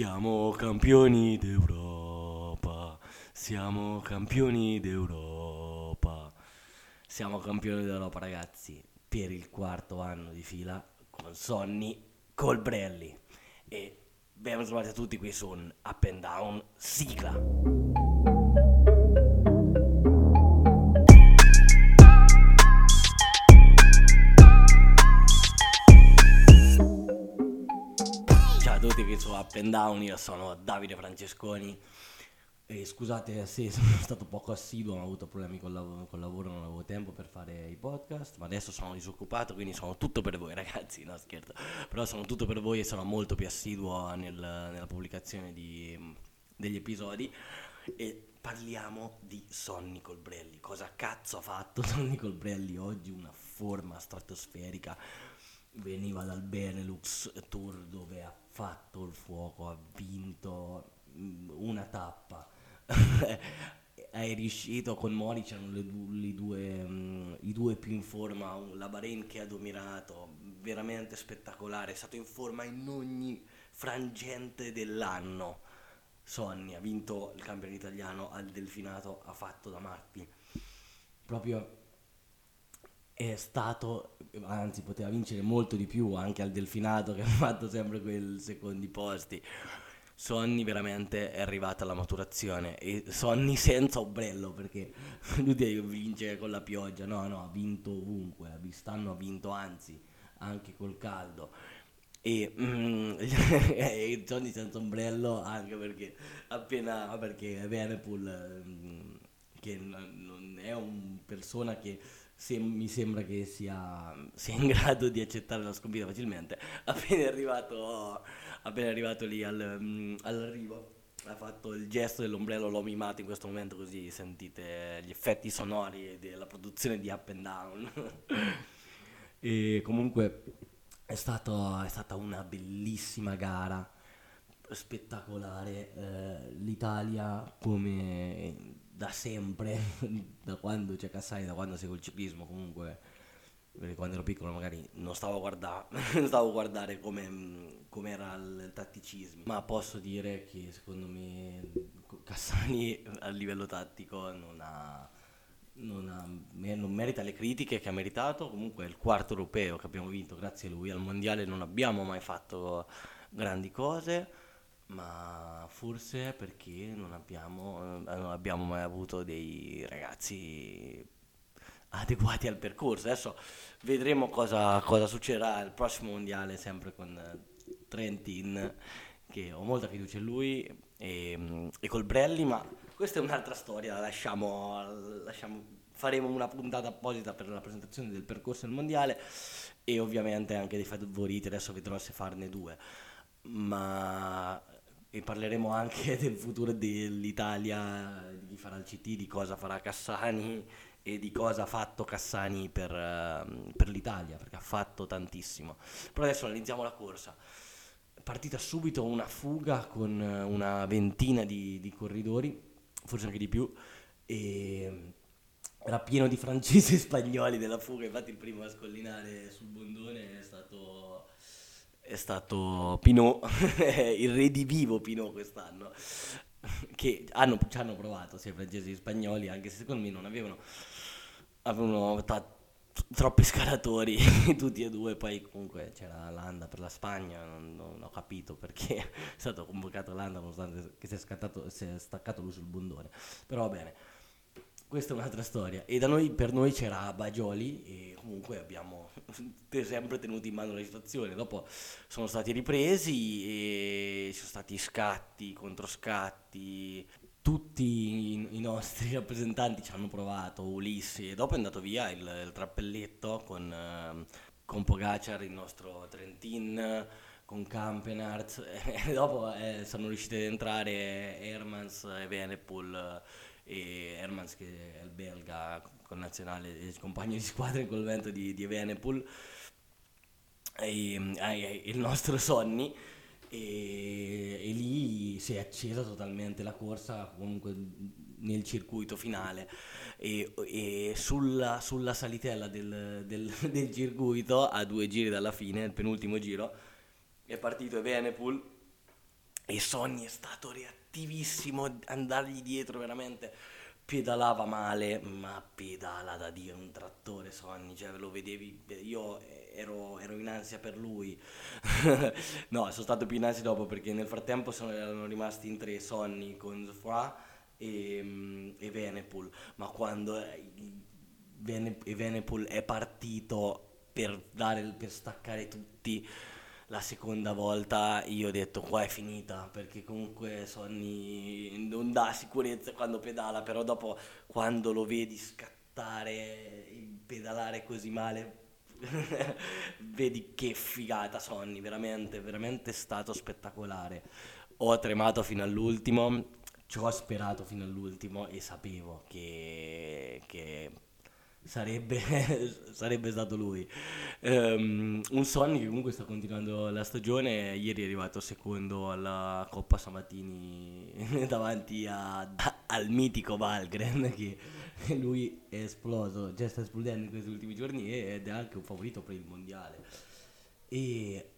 Siamo campioni d'Europa, siamo campioni d'Europa, siamo campioni d'Europa ragazzi per il quarto anno di fila con Sonny Colbrelli. E ben trovati a tutti qui su Up and Down sigla. Su Up and Down, io sono Davide Francesconi. E scusate se sono stato poco assiduo, ho avuto problemi col lavoro, col lavoro, non avevo tempo per fare i podcast, ma adesso sono disoccupato, quindi sono tutto per voi ragazzi, no scherzo, però sono tutto per voi e sono molto più assiduo nel- nella pubblicazione di- degli episodi. E parliamo di Sonny Colbrelli, cosa cazzo ha fatto Sonny Colbrelli oggi, una forma stratosferica, veniva dal Benelux Tour dove ha fatto il fuoco, ha vinto mm, una tappa. È riuscito con Mori, c'erano le du- le due, mm, i due più in forma, la Bahrain che ha dominato, veramente spettacolare, è stato in forma in ogni frangente dell'anno. Sonny ha vinto il campione italiano al Delfinato, ha fatto da matti. Proprio è stato, anzi poteva vincere molto di più anche al Delfinato che ha fatto sempre quei secondi posti. Sonny veramente è arrivata alla maturazione. E Sonny senza ombrello perché lui deve vincere con la pioggia, no no, ha vinto ovunque, quest'anno ha vinto anzi anche col caldo. E, mm, Sonny senza ombrello anche perché appena perché Venepool mm, che non è una persona che se- mi sembra che sia, sia in grado di accettare la sconfitta facilmente. Appena arrivato, appena arrivato lì al, mm, all'arrivo, ha fatto il gesto dell'ombrello, l'ho mimato in questo momento così sentite gli effetti sonori della produzione di Up and Down. e comunque è, stato- è stata una bellissima gara spettacolare. eh, L'Italia, come da sempre, da quando c'è Cassani, da quando seguo il ciclismo, comunque, quando ero piccolo magari non stavo a guardare, non stavo a guardare come, era il tatticismo, ma posso dire che secondo me Cassani a livello tattico non ha. Non, ha- non merita le critiche che ha meritato, comunque è il quarto europeo che abbiamo vinto grazie a lui, al mondiale non abbiamo mai fatto grandi cose, ma forse perché non abbiamo, eh, non abbiamo mai avuto dei ragazzi adeguati al percorso. Adesso vedremo cosa, cosa succederà al prossimo mondiale, sempre con Trentin, che ho molta fiducia in lui, e, e col Brelli, ma questa è un'altra storia, la lasciamo, lasciamo- faremo una puntata apposita per la presentazione del percorso del mondiale e ovviamente anche dei favoriti, adesso vedrò se farne due ma e parleremo anche del futuro dell'Italia, di chi farà il CT, di cosa farà Cassani e di cosa ha fatto Cassani per, ehm, per l'Italia, perché ha fatto tantissimo. Però adesso analizziamo la corsa. Partita subito una fuga con eh, una ventina di, di corridori, forse anche di più, e era pieno di francesi e spagnoli della fuga, infatti il primo a scollinare sul bondone è stato è stato Pinot, il redivivo Pinot quest'anno, che hanno, ci hanno provato sia i francesi che gli spagnoli, anche se secondo me non avevano, avevano ta- troppi scalatori tutti e due, poi comunque c'era Landa per la Spagna, non, non ho capito perché è stato convocato Landa nonostante che si è, scattato, si è staccato lui sul bondone, però va bene. Questa è un'altra storia. E da noi, per noi c'era Bagioli e comunque abbiamo sempre tenuto in mano la situazione. Dopo sono stati ripresi e ci sono stati scatti, controscatti. Tutti i, nostri rappresentanti ci hanno provato, Ulissi, e dopo è andato via il, il trappelletto con, ehm, con Pogacar, il nostro Trentin, con Campenart, e dopo eh, sono riusciti ad entrare Hermans e Venepool e Hermans che è il belga con nazionale, il compagno di squadra in quel momento di, di Evenepoel. E, e il nostro Sonny. E, e lì si è accesa totalmente la corsa comunque nel circuito finale. E, e sulla, sulla salitella del, del- del circuito a due giri dalla fine, il penultimo giro, è partito Evenepoel. E Sonny è stato reattivissimo, andargli dietro veramente. Pedalava male, ma pedala da Dio, un trattore Sonny, cioè lo vedevi, io ero, ero in ansia per lui, no, sono stato più in ansia dopo perché nel frattempo sono, erano rimasti in tre Sonny con Fra e, e Venepool, ma quando Vene, Venepool è partito per, dare, per staccare tutti la seconda volta io ho detto qua è finita perché comunque Sonny non dà sicurezza quando pedala però dopo quando lo vedi scattare pedalare così male vedi che figata Sonny veramente veramente stato spettacolare ho tremato fino all'ultimo ci ho sperato fino all'ultimo e sapevo che, che sarebbe, sarebbe stato lui. Um, un Sonny che comunque sta continuando la stagione, ieri è arrivato secondo alla Coppa Sabatini davanti a, al mitico Valgren che lui è esploso, cioè sta esplodendo in questi ultimi giorni ed è anche un favorito per il mondiale. E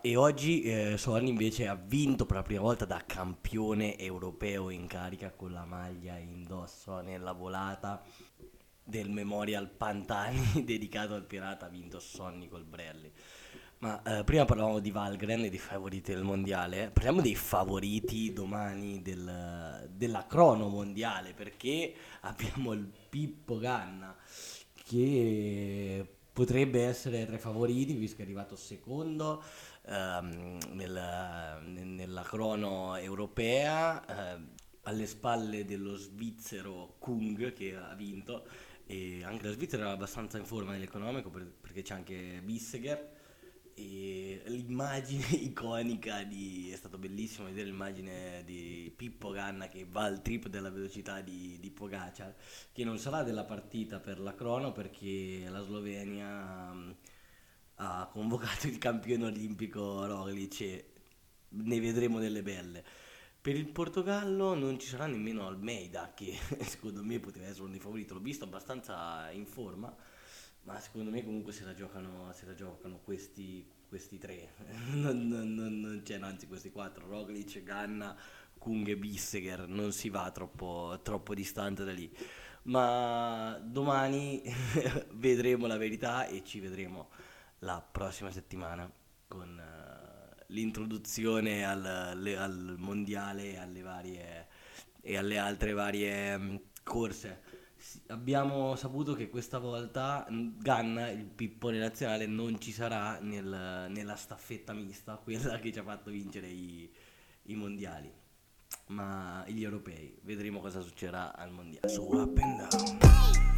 e oggi eh, Sonny invece ha vinto per la prima volta da campione europeo in carica con la maglia indosso nella volata del Memorial Pantani dedicato al pirata ha vinto Sonny Colbrelli. Ma eh, prima parlavamo di Valgren e dei favoriti del mondiale, parliamo dei favoriti domani del, della crono mondiale perché abbiamo il Pippo Ganna che potrebbe essere tra i favoriti visto che è arrivato secondo ehm, nel, nella crono europea eh, alle spalle dello svizzero Kung che ha vinto e anche la Svizzera era abbastanza in forma nell'economico per, perché c'è anche Bisseger. E l'immagine iconica di è stato bellissimo vedere l'immagine di Pippo Ganna che va al trip della velocità di, di Pogacar che non sarà della partita per la crono perché la Slovenia um, ha convocato il campione olimpico Roglic e ne vedremo delle belle per il Portogallo non ci sarà nemmeno Almeida, che secondo me poteva essere uno dei favoriti, l'ho visto abbastanza in forma, ma secondo me comunque se la giocano, se la giocano questi, questi tre, non, non, non, cioè, anzi questi quattro, Roglic, Ganna, Kung e Bisseger, non si va troppo, troppo distante da lì. Ma domani vedremo la verità e ci vedremo la prossima settimana con l'introduzione al, al mondiale alle, varie, e alle altre varie mm, corse. Abbiamo saputo che questa volta Ganna, il pippone nazionale, non ci sarà nel, nella staffetta mista, quella che ci ha fatto vincere i, i mondiali, ma gli europei. Vedremo cosa succederà al mondiale. Su Up and Down.